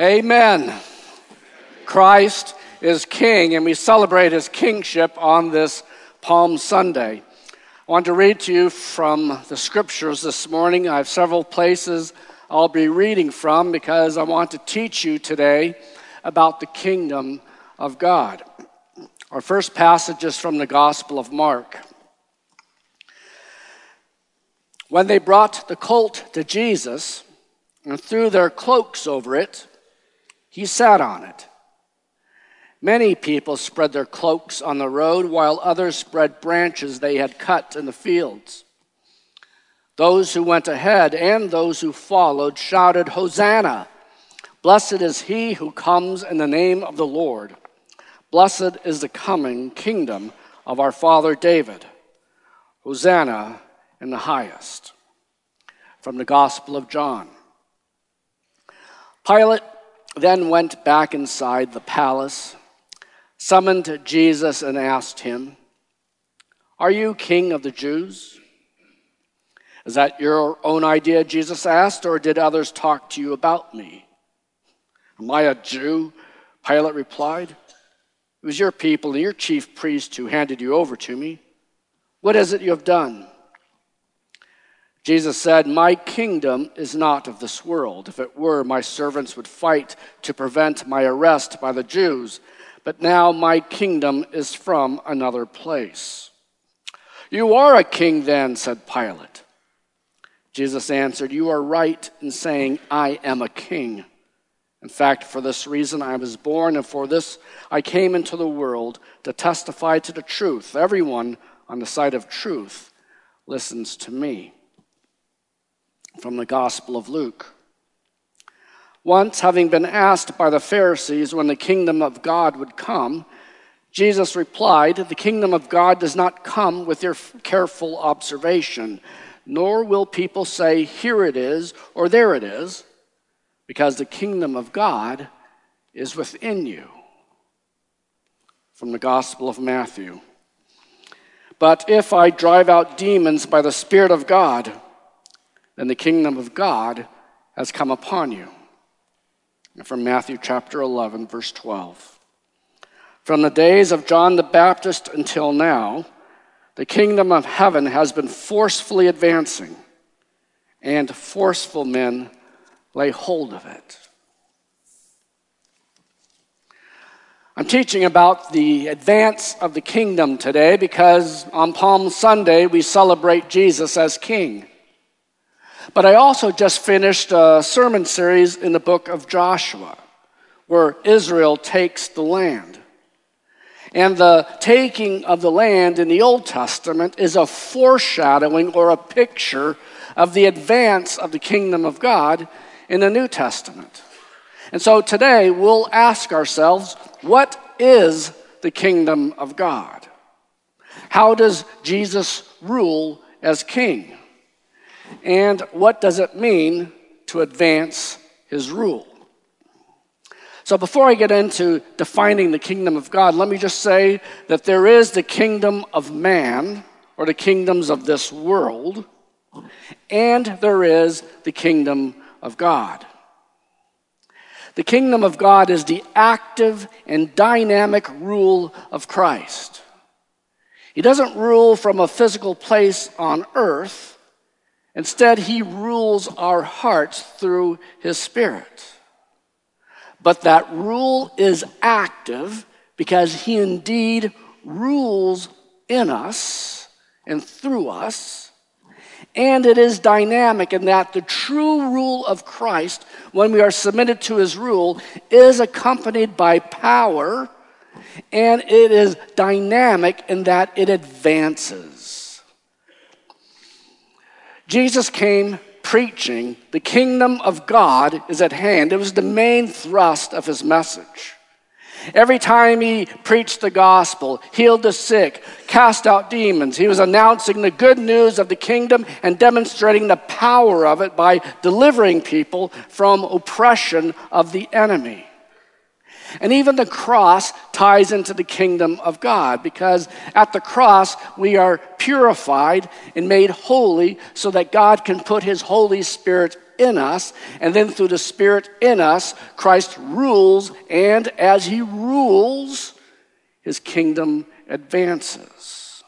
Amen. Christ is King, and we celebrate his kingship on this Palm Sunday. I want to read to you from the scriptures this morning. I have several places I'll be reading from because I want to teach you today about the kingdom of God. Our first passage is from the Gospel of Mark. When they brought the colt to Jesus and threw their cloaks over it, he sat on it. Many people spread their cloaks on the road, while others spread branches they had cut in the fields. Those who went ahead and those who followed shouted, Hosanna! Blessed is he who comes in the name of the Lord. Blessed is the coming kingdom of our father David. Hosanna in the highest. From the Gospel of John. Pilate then went back inside the palace, summoned Jesus, and asked him, Are you king of the Jews? Is that your own idea, Jesus asked, or did others talk to you about me? Am I a Jew? Pilate replied. It was your people and your chief priest who handed you over to me. What is it you have done? Jesus said, My kingdom is not of this world. If it were, my servants would fight to prevent my arrest by the Jews. But now my kingdom is from another place. You are a king, then, said Pilate. Jesus answered, You are right in saying, I am a king. In fact, for this reason I was born, and for this I came into the world to testify to the truth. Everyone on the side of truth listens to me from the Gospel of Luke. Once, having been asked by the Pharisees when the kingdom of God would come, Jesus replied, The kingdom of God does not come with your careful observation, nor will people say, Here it is, or there it is, because the kingdom of God is within you. From the Gospel of Matthew. But if I drive out demons by the Spirit of God, then the kingdom of God has come upon you. And from Matthew chapter 11, verse 12. From the days of John the Baptist until now, the kingdom of heaven has been forcefully advancing, and forceful men lay hold of it. I'm teaching about the advance of the kingdom today because on Palm Sunday we celebrate Jesus as King. But I also just finished a sermon series in the book of Joshua, where Israel takes the land. And the taking of the land in the Old Testament is a foreshadowing or a picture of the advance of the kingdom of God in the New Testament. And so today we'll ask ourselves what is the kingdom of God? How does Jesus rule as king? And what does it mean to advance his rule? So, before I get into defining the kingdom of God, let me just say that there is the kingdom of man, or the kingdoms of this world, and there is the kingdom of God. The kingdom of God is the active and dynamic rule of Christ. He doesn't rule from a physical place on earth, Instead, he rules our hearts through his spirit. But that rule is active because he indeed rules in us and through us. And it is dynamic in that the true rule of Christ, when we are submitted to his rule, is accompanied by power and it is dynamic in that it advances. Jesus came preaching, the kingdom of God is at hand. It was the main thrust of his message. Every time he preached the gospel, healed the sick, cast out demons, he was announcing the good news of the kingdom and demonstrating the power of it by delivering people from oppression of the enemy. And even the cross ties into the kingdom of God because at the cross we are purified and made holy so that God can put his Holy Spirit in us, and then through the Spirit in us, Christ rules, and as he rules, his kingdom advances.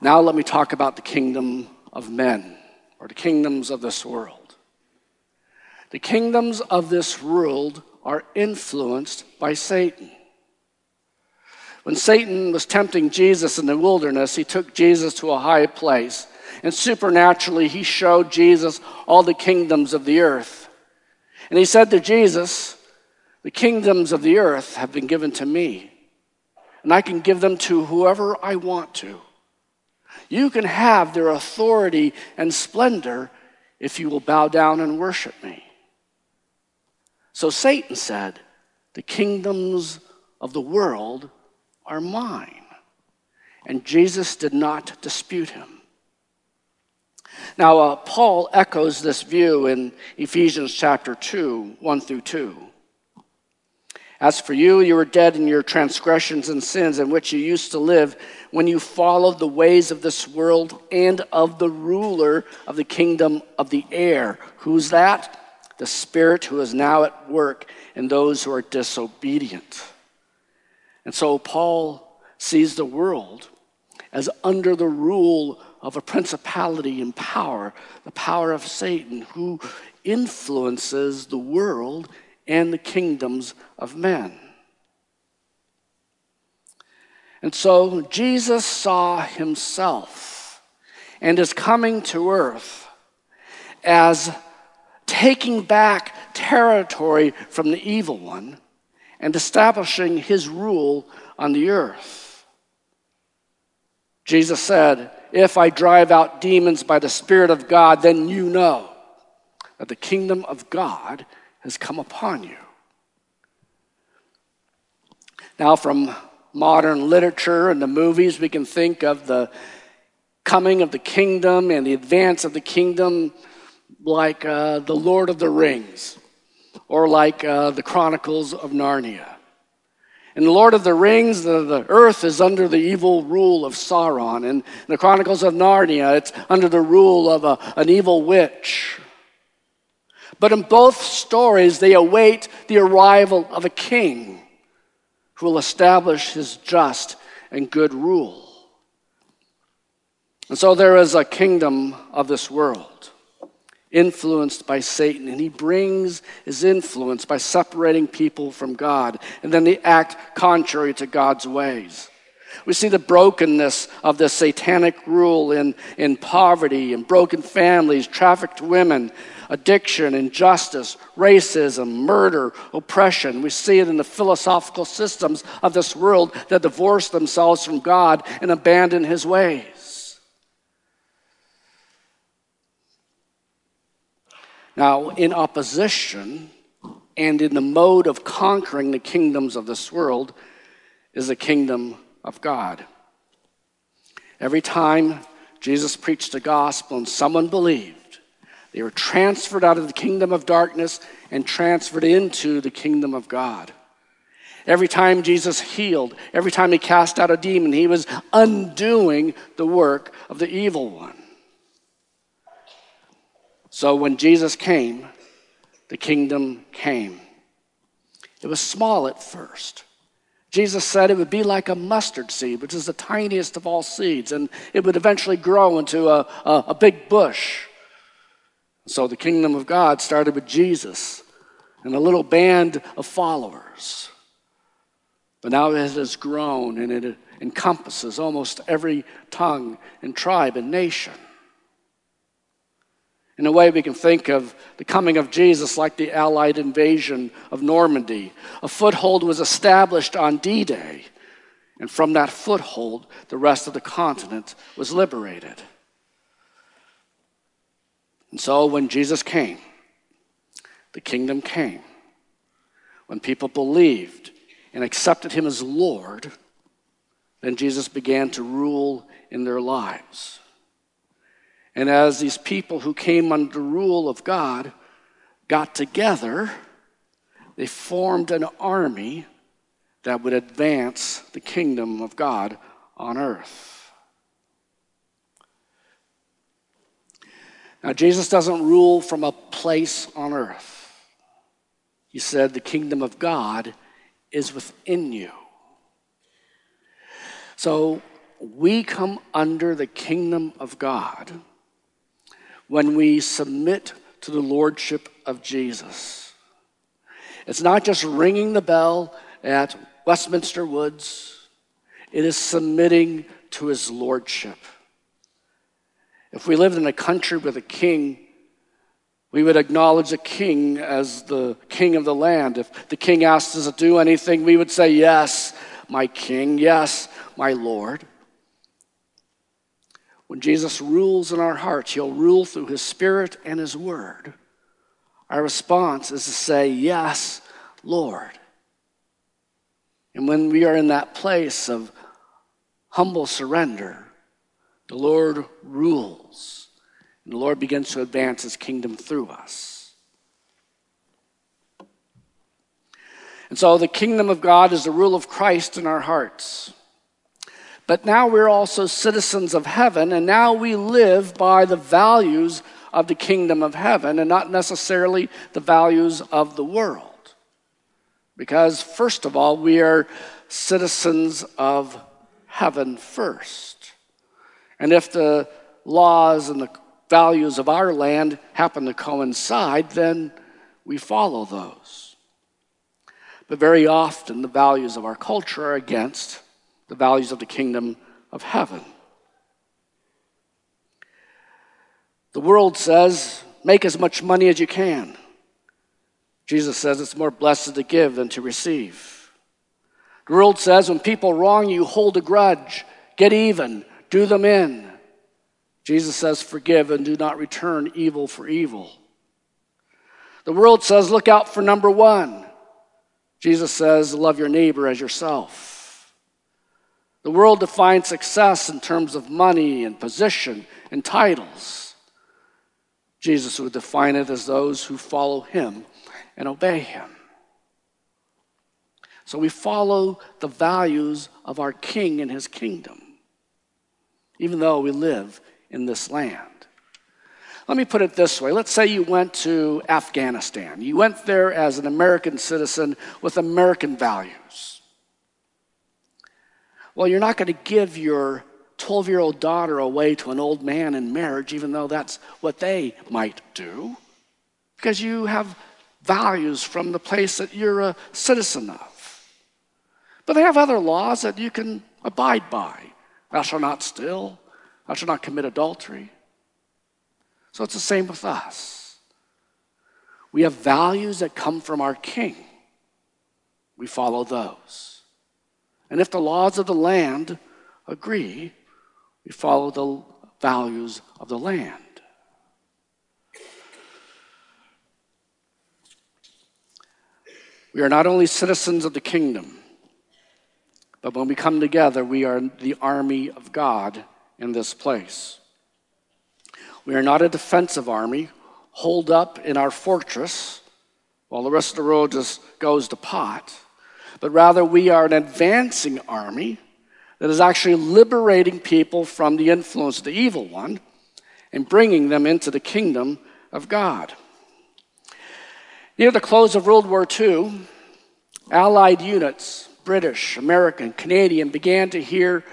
Now, let me talk about the kingdom of men, or the kingdoms of this world. The kingdoms of this world are influenced by Satan. When Satan was tempting Jesus in the wilderness, he took Jesus to a high place, and supernaturally he showed Jesus all the kingdoms of the earth. And he said to Jesus, The kingdoms of the earth have been given to me, and I can give them to whoever I want to. You can have their authority and splendor if you will bow down and worship me. So Satan said, The kingdoms of the world are mine. And Jesus did not dispute him. Now, uh, Paul echoes this view in Ephesians chapter 2, 1 through 2. As for you, you were dead in your transgressions and sins in which you used to live when you followed the ways of this world and of the ruler of the kingdom of the air. Who's that? The Spirit who is now at work in those who are disobedient. And so Paul sees the world as under the rule of a principality and power, the power of Satan, who influences the world and the kingdoms of men. And so Jesus saw himself and is coming to earth as taking back territory from the evil one and establishing his rule on the earth. Jesus said, If I drive out demons by the Spirit of God, then you know that the kingdom of God has come upon you. Now, from modern literature and the movies, we can think of the coming of the kingdom and the advance of the kingdom like uh, the Lord of the Rings or like uh, the Chronicles of Narnia. In the Lord of the Rings, the, the earth is under the evil rule of Sauron. And in the Chronicles of Narnia, it's under the rule of a, an evil witch. But in both stories, they await the arrival of a king who will establish his just and good rule. And so there is a kingdom of this world influenced by Satan, and he brings his influence by separating people from God, and then they act contrary to God's ways. We see the brokenness of the satanic rule in, in poverty and broken families, trafficked women, addiction, injustice, racism, murder, oppression. We see it in the philosophical systems of this world that divorce themselves from God and abandon his ways. Now, in opposition and in the mode of conquering the kingdoms of this world is the kingdom of God. Every time Jesus preached the gospel and someone believed, they were transferred out of the kingdom of darkness and transferred into the kingdom of God. Every time Jesus healed, every time he cast out a demon, he was undoing the work of the evil one. So when Jesus came, the kingdom came. It was small at first. Jesus said it would be like a mustard seed, which is the tiniest of all seeds, and it would eventually grow into a, a, a big bush. So the kingdom of God started with Jesus and a little band of followers. But now it has grown and it encompasses almost every tongue and tribe and nation. In a way, we can think of the coming of Jesus like the Allied invasion of Normandy. A foothold was established on D Day, and from that foothold, the rest of the continent was liberated. And so, when Jesus came, the kingdom came. When people believed and accepted him as Lord, then Jesus began to rule in their lives. And as these people who came under the rule of God got together, they formed an army that would advance the kingdom of God on earth. Now, Jesus doesn't rule from a place on earth. He said, The kingdom of God is within you. So we come under the kingdom of God when we submit to the lordship of Jesus. It's not just ringing the bell at Westminster Woods, it is submitting to his lordship. If we lived in a country with a king, we would acknowledge the king as the king of the land. If the king asked us to do anything, we would say, Yes, my king, yes, my Lord. When Jesus rules in our hearts, he'll rule through his spirit and his word. Our response is to say, Yes, Lord. And when we are in that place of humble surrender, the Lord rules, and the Lord begins to advance his kingdom through us. And so the kingdom of God is the rule of Christ in our hearts. But now we're also citizens of heaven, and now we live by the values of the kingdom of heaven and not necessarily the values of the world. Because, first of all, we are citizens of heaven first. And if the laws and the values of our land happen to coincide, then we follow those. But very often, the values of our culture are against the values of the kingdom of heaven. The world says, make as much money as you can. Jesus says it's more blessed to give than to receive. The world says when people wrong you, hold a grudge, get even, do them in. Jesus says, Forgive and do not return evil for evil. The world says, Look out for number one. Jesus says, Love your neighbor as yourself. The world defines success in terms of money and position and titles. Jesus would define it as those who follow him and obey him. So we follow the values of our king and his kingdom even though we live in this land. Let me put it this way. Let's say you went to Afghanistan. You went there as an American citizen with American values. Well, you're not going to give your 12 year old daughter away to an old man in marriage, even though that's what they might do, because you have values from the place that you're a citizen of. But they have other laws that you can abide by. Thou shalt not steal. Thou shalt not commit adultery. So it's the same with us. We have values that come from our king. We follow those. And if the laws of the land agree, we follow the values of the land. We are not only citizens of the kingdom, but when we come together, we are the army of God in this place. We are not a defensive army holed up in our fortress while the rest of the world just goes to pot, but rather we are an advancing army that is actually liberating people from the influence of the evil one and bringing them into the kingdom of God. Near the close of World War II, Allied units British, American, Canadian began to hear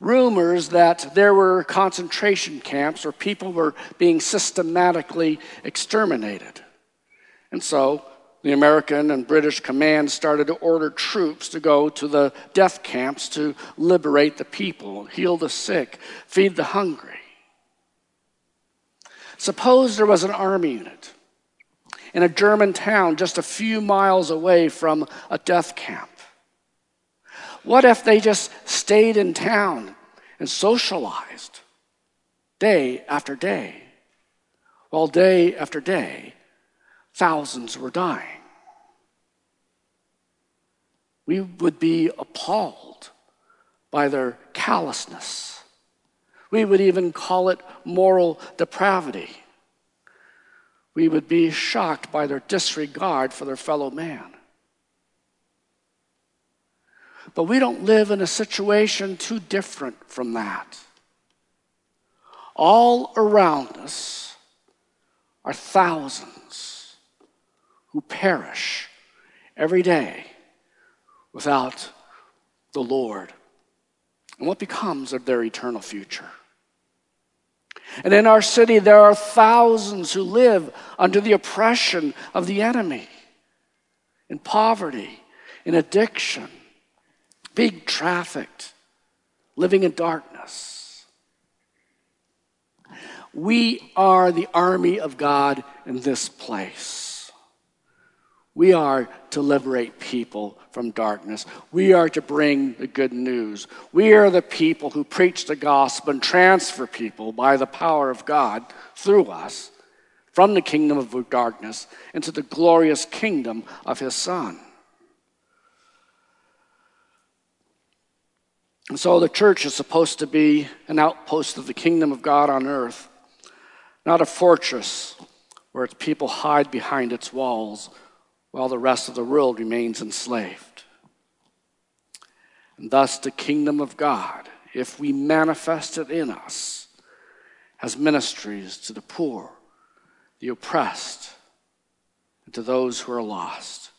rumors that there were concentration camps where people were being systematically exterminated. And so the American and British command started to order troops to go to the death camps to liberate the people, heal the sick, feed the hungry. Suppose there was an army unit in a German town just a few miles away from a death camp. What if they just stayed in town and socialized day after day? While day after day, thousands were dying. We would be appalled by their callousness. We would even call it moral depravity. We would be shocked by their disregard for their fellow man. But we don't live in a situation too different from that. All around us are thousands who perish every day without the Lord. And what becomes of their eternal future? And in our city, there are thousands who live under the oppression of the enemy, in poverty, in addiction, being trafficked, living in darkness. We are the army of God in this place. We are to liberate people from darkness. We are to bring the good news. We are the people who preach the gospel and transfer people by the power of God through us from the kingdom of darkness into the glorious kingdom of his Son. And so the church is supposed to be an outpost of the kingdom of God on earth, not a fortress where its people hide behind its walls while the rest of the world remains enslaved. And thus, the kingdom of God, if we manifest it in us, has ministries to the poor, the oppressed, and to those who are lost.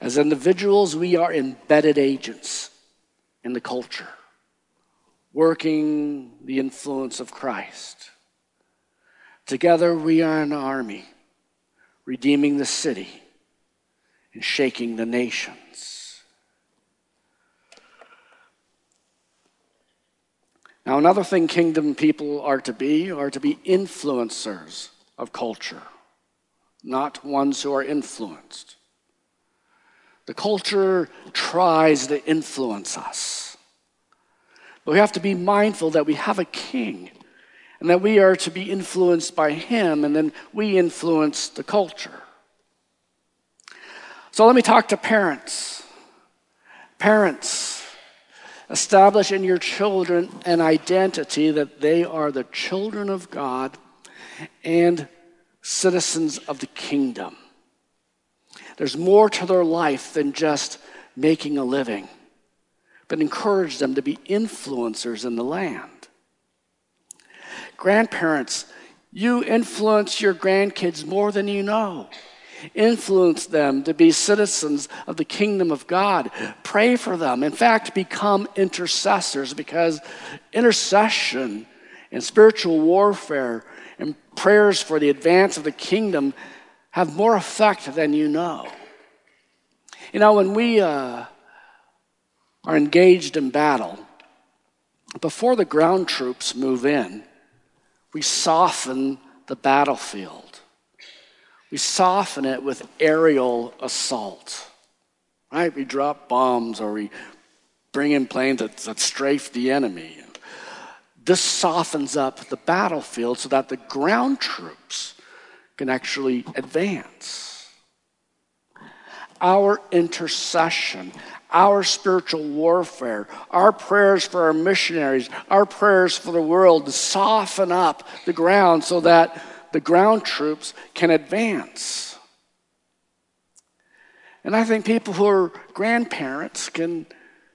As individuals, we are embedded agents in the culture, working the influence of Christ. Together, we are an army redeeming the city and shaking the nations. Now, another thing kingdom people are to be are to be influencers of culture, not ones who are influenced. The culture tries to influence us. But we have to be mindful that we have a king and that we are to be influenced by him, and then we influence the culture. So let me talk to parents. Parents, establish in your children an identity that they are the children of God and citizens of the kingdom. There's more to their life than just making a living, but encourage them to be influencers in the land. Grandparents, you influence your grandkids more than you know. Influence them to be citizens of the kingdom of God. Pray for them. In fact, become intercessors because intercession and spiritual warfare and prayers for the advance of the kingdom have more effect than you know. You know, when we uh, are engaged in battle, before the ground troops move in, we soften the battlefield. We soften it with aerial assault, right? We drop bombs or we bring in planes that, that strafe the enemy. This softens up the battlefield so that the ground troops can actually advance. Our intercession, our spiritual warfare, our prayers for our missionaries, our prayers for the world to soften up the ground so that the ground troops can advance. And I think people who are grandparents can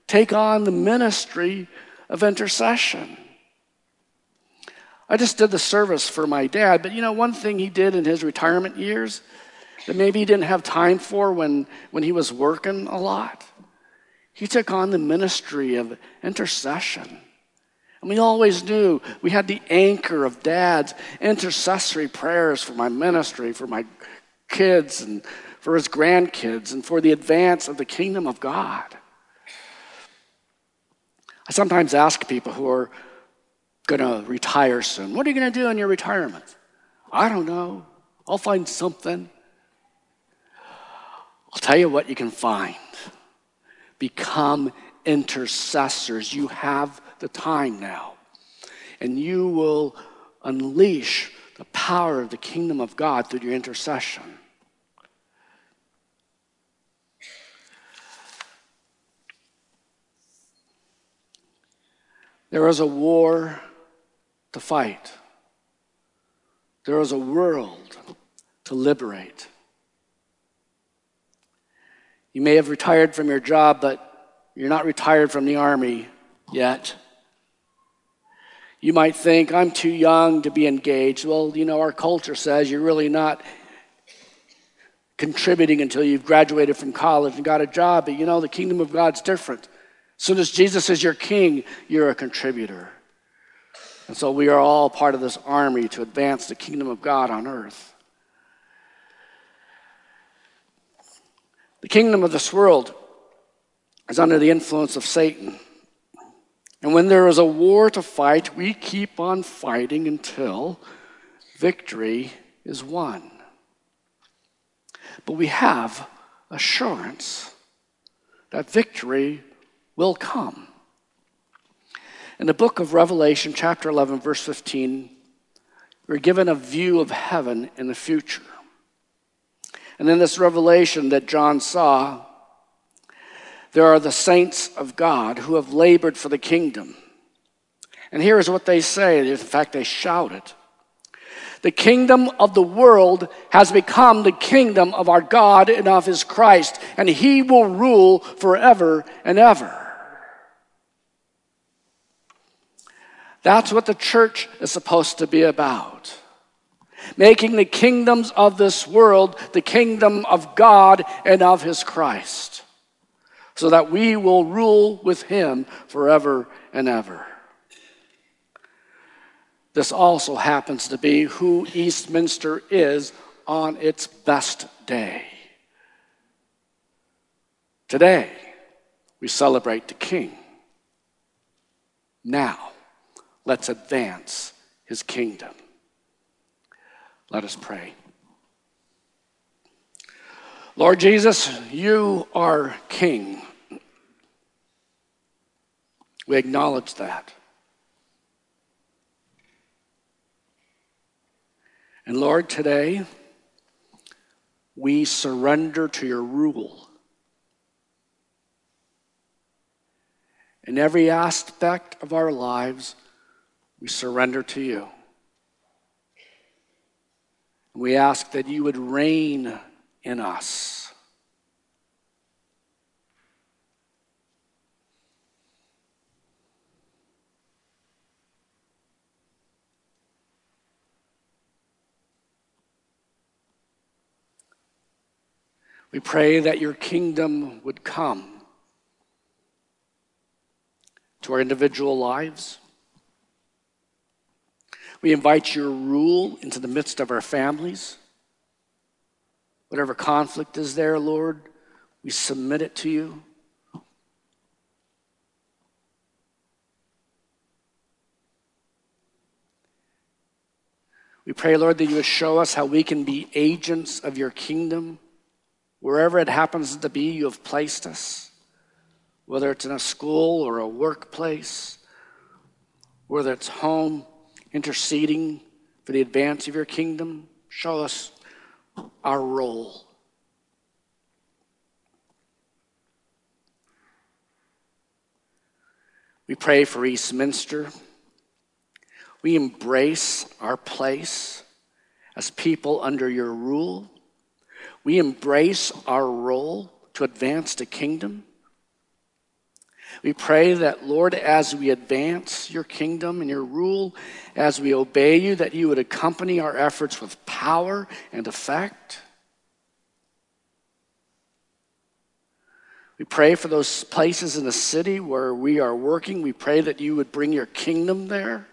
take on the ministry of intercession. I just did the service for my dad, but you know, one thing he did in his retirement years that maybe he didn't have time for when, when he was working a lot he took on the ministry of intercession. And we always knew we had the anchor of dad's intercessory prayers for my ministry, for my kids, and for his grandkids, and for the advance of the kingdom of God. I sometimes ask people who are going to retire soon, What are you going to do in your retirement? I don't know. I'll find something. I'll tell you what you can find become intercessors. You have the time now. And you will unleash the power of the kingdom of God through your intercession. There is a war to fight. There is a world to liberate. You may have retired from your job, but you're not retired from the army yet. You might think, I'm too young to be engaged. Well, you know, our culture says you're really not contributing until you've graduated from college and got a job. But you know, the kingdom of God's different. As soon as Jesus is your king, you're a contributor. And so we are all part of this army to advance the kingdom of God on earth. The kingdom of this world is under the influence of Satan. And when there is a war to fight, we keep on fighting until victory is won. But we have assurance that victory will come. In the book of Revelation, chapter 11, verse 15, we're given a view of heaven in the future. And in this revelation that John saw, there are the saints of God who have labored for the kingdom. And here is what they say. In fact, they shout it. The kingdom of the world has become the kingdom of our God and of his Christ, and he will rule forever and ever. That's what the church is supposed to be about. Making the kingdoms of this world the kingdom of God and of his Christ so that we will rule with him forever and ever. This also happens to be who Eastminster is on its best day. Today, we celebrate the King. Now, let's advance his kingdom. Let us pray. Lord Jesus, you are King. We acknowledge that. And Lord, today, we surrender to your rule. In every aspect of our lives, we surrender to you. We ask that you would reign in us. We pray that your kingdom would come to our individual lives. We invite your rule into the midst of our families. Whatever conflict is there, Lord, we submit it to you. We pray, Lord, that you would show us how we can be agents of your kingdom Wherever it happens to be, you have placed us, whether it's in a school or a workplace, whether it's home, interceding for the advance of your kingdom, show us our role. We pray for Eastminster. We embrace our place as people under your rule. We embrace our role to advance the kingdom. We pray that, Lord, as we advance your kingdom and your rule, as we obey you, that you would accompany our efforts with power and effect. We pray for those places in the city where we are working. We pray that you would bring your kingdom there.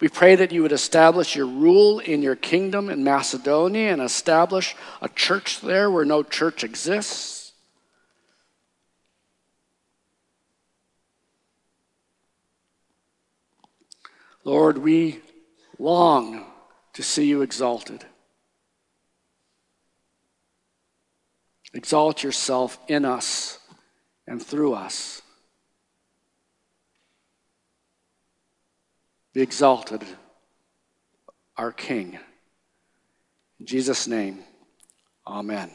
We pray that you would establish your rule in your kingdom in Macedonia and establish a church there where no church exists. Lord, we long to see you exalted. Exalt yourself in us and through us. Be exalted, our King. In Jesus' name, amen.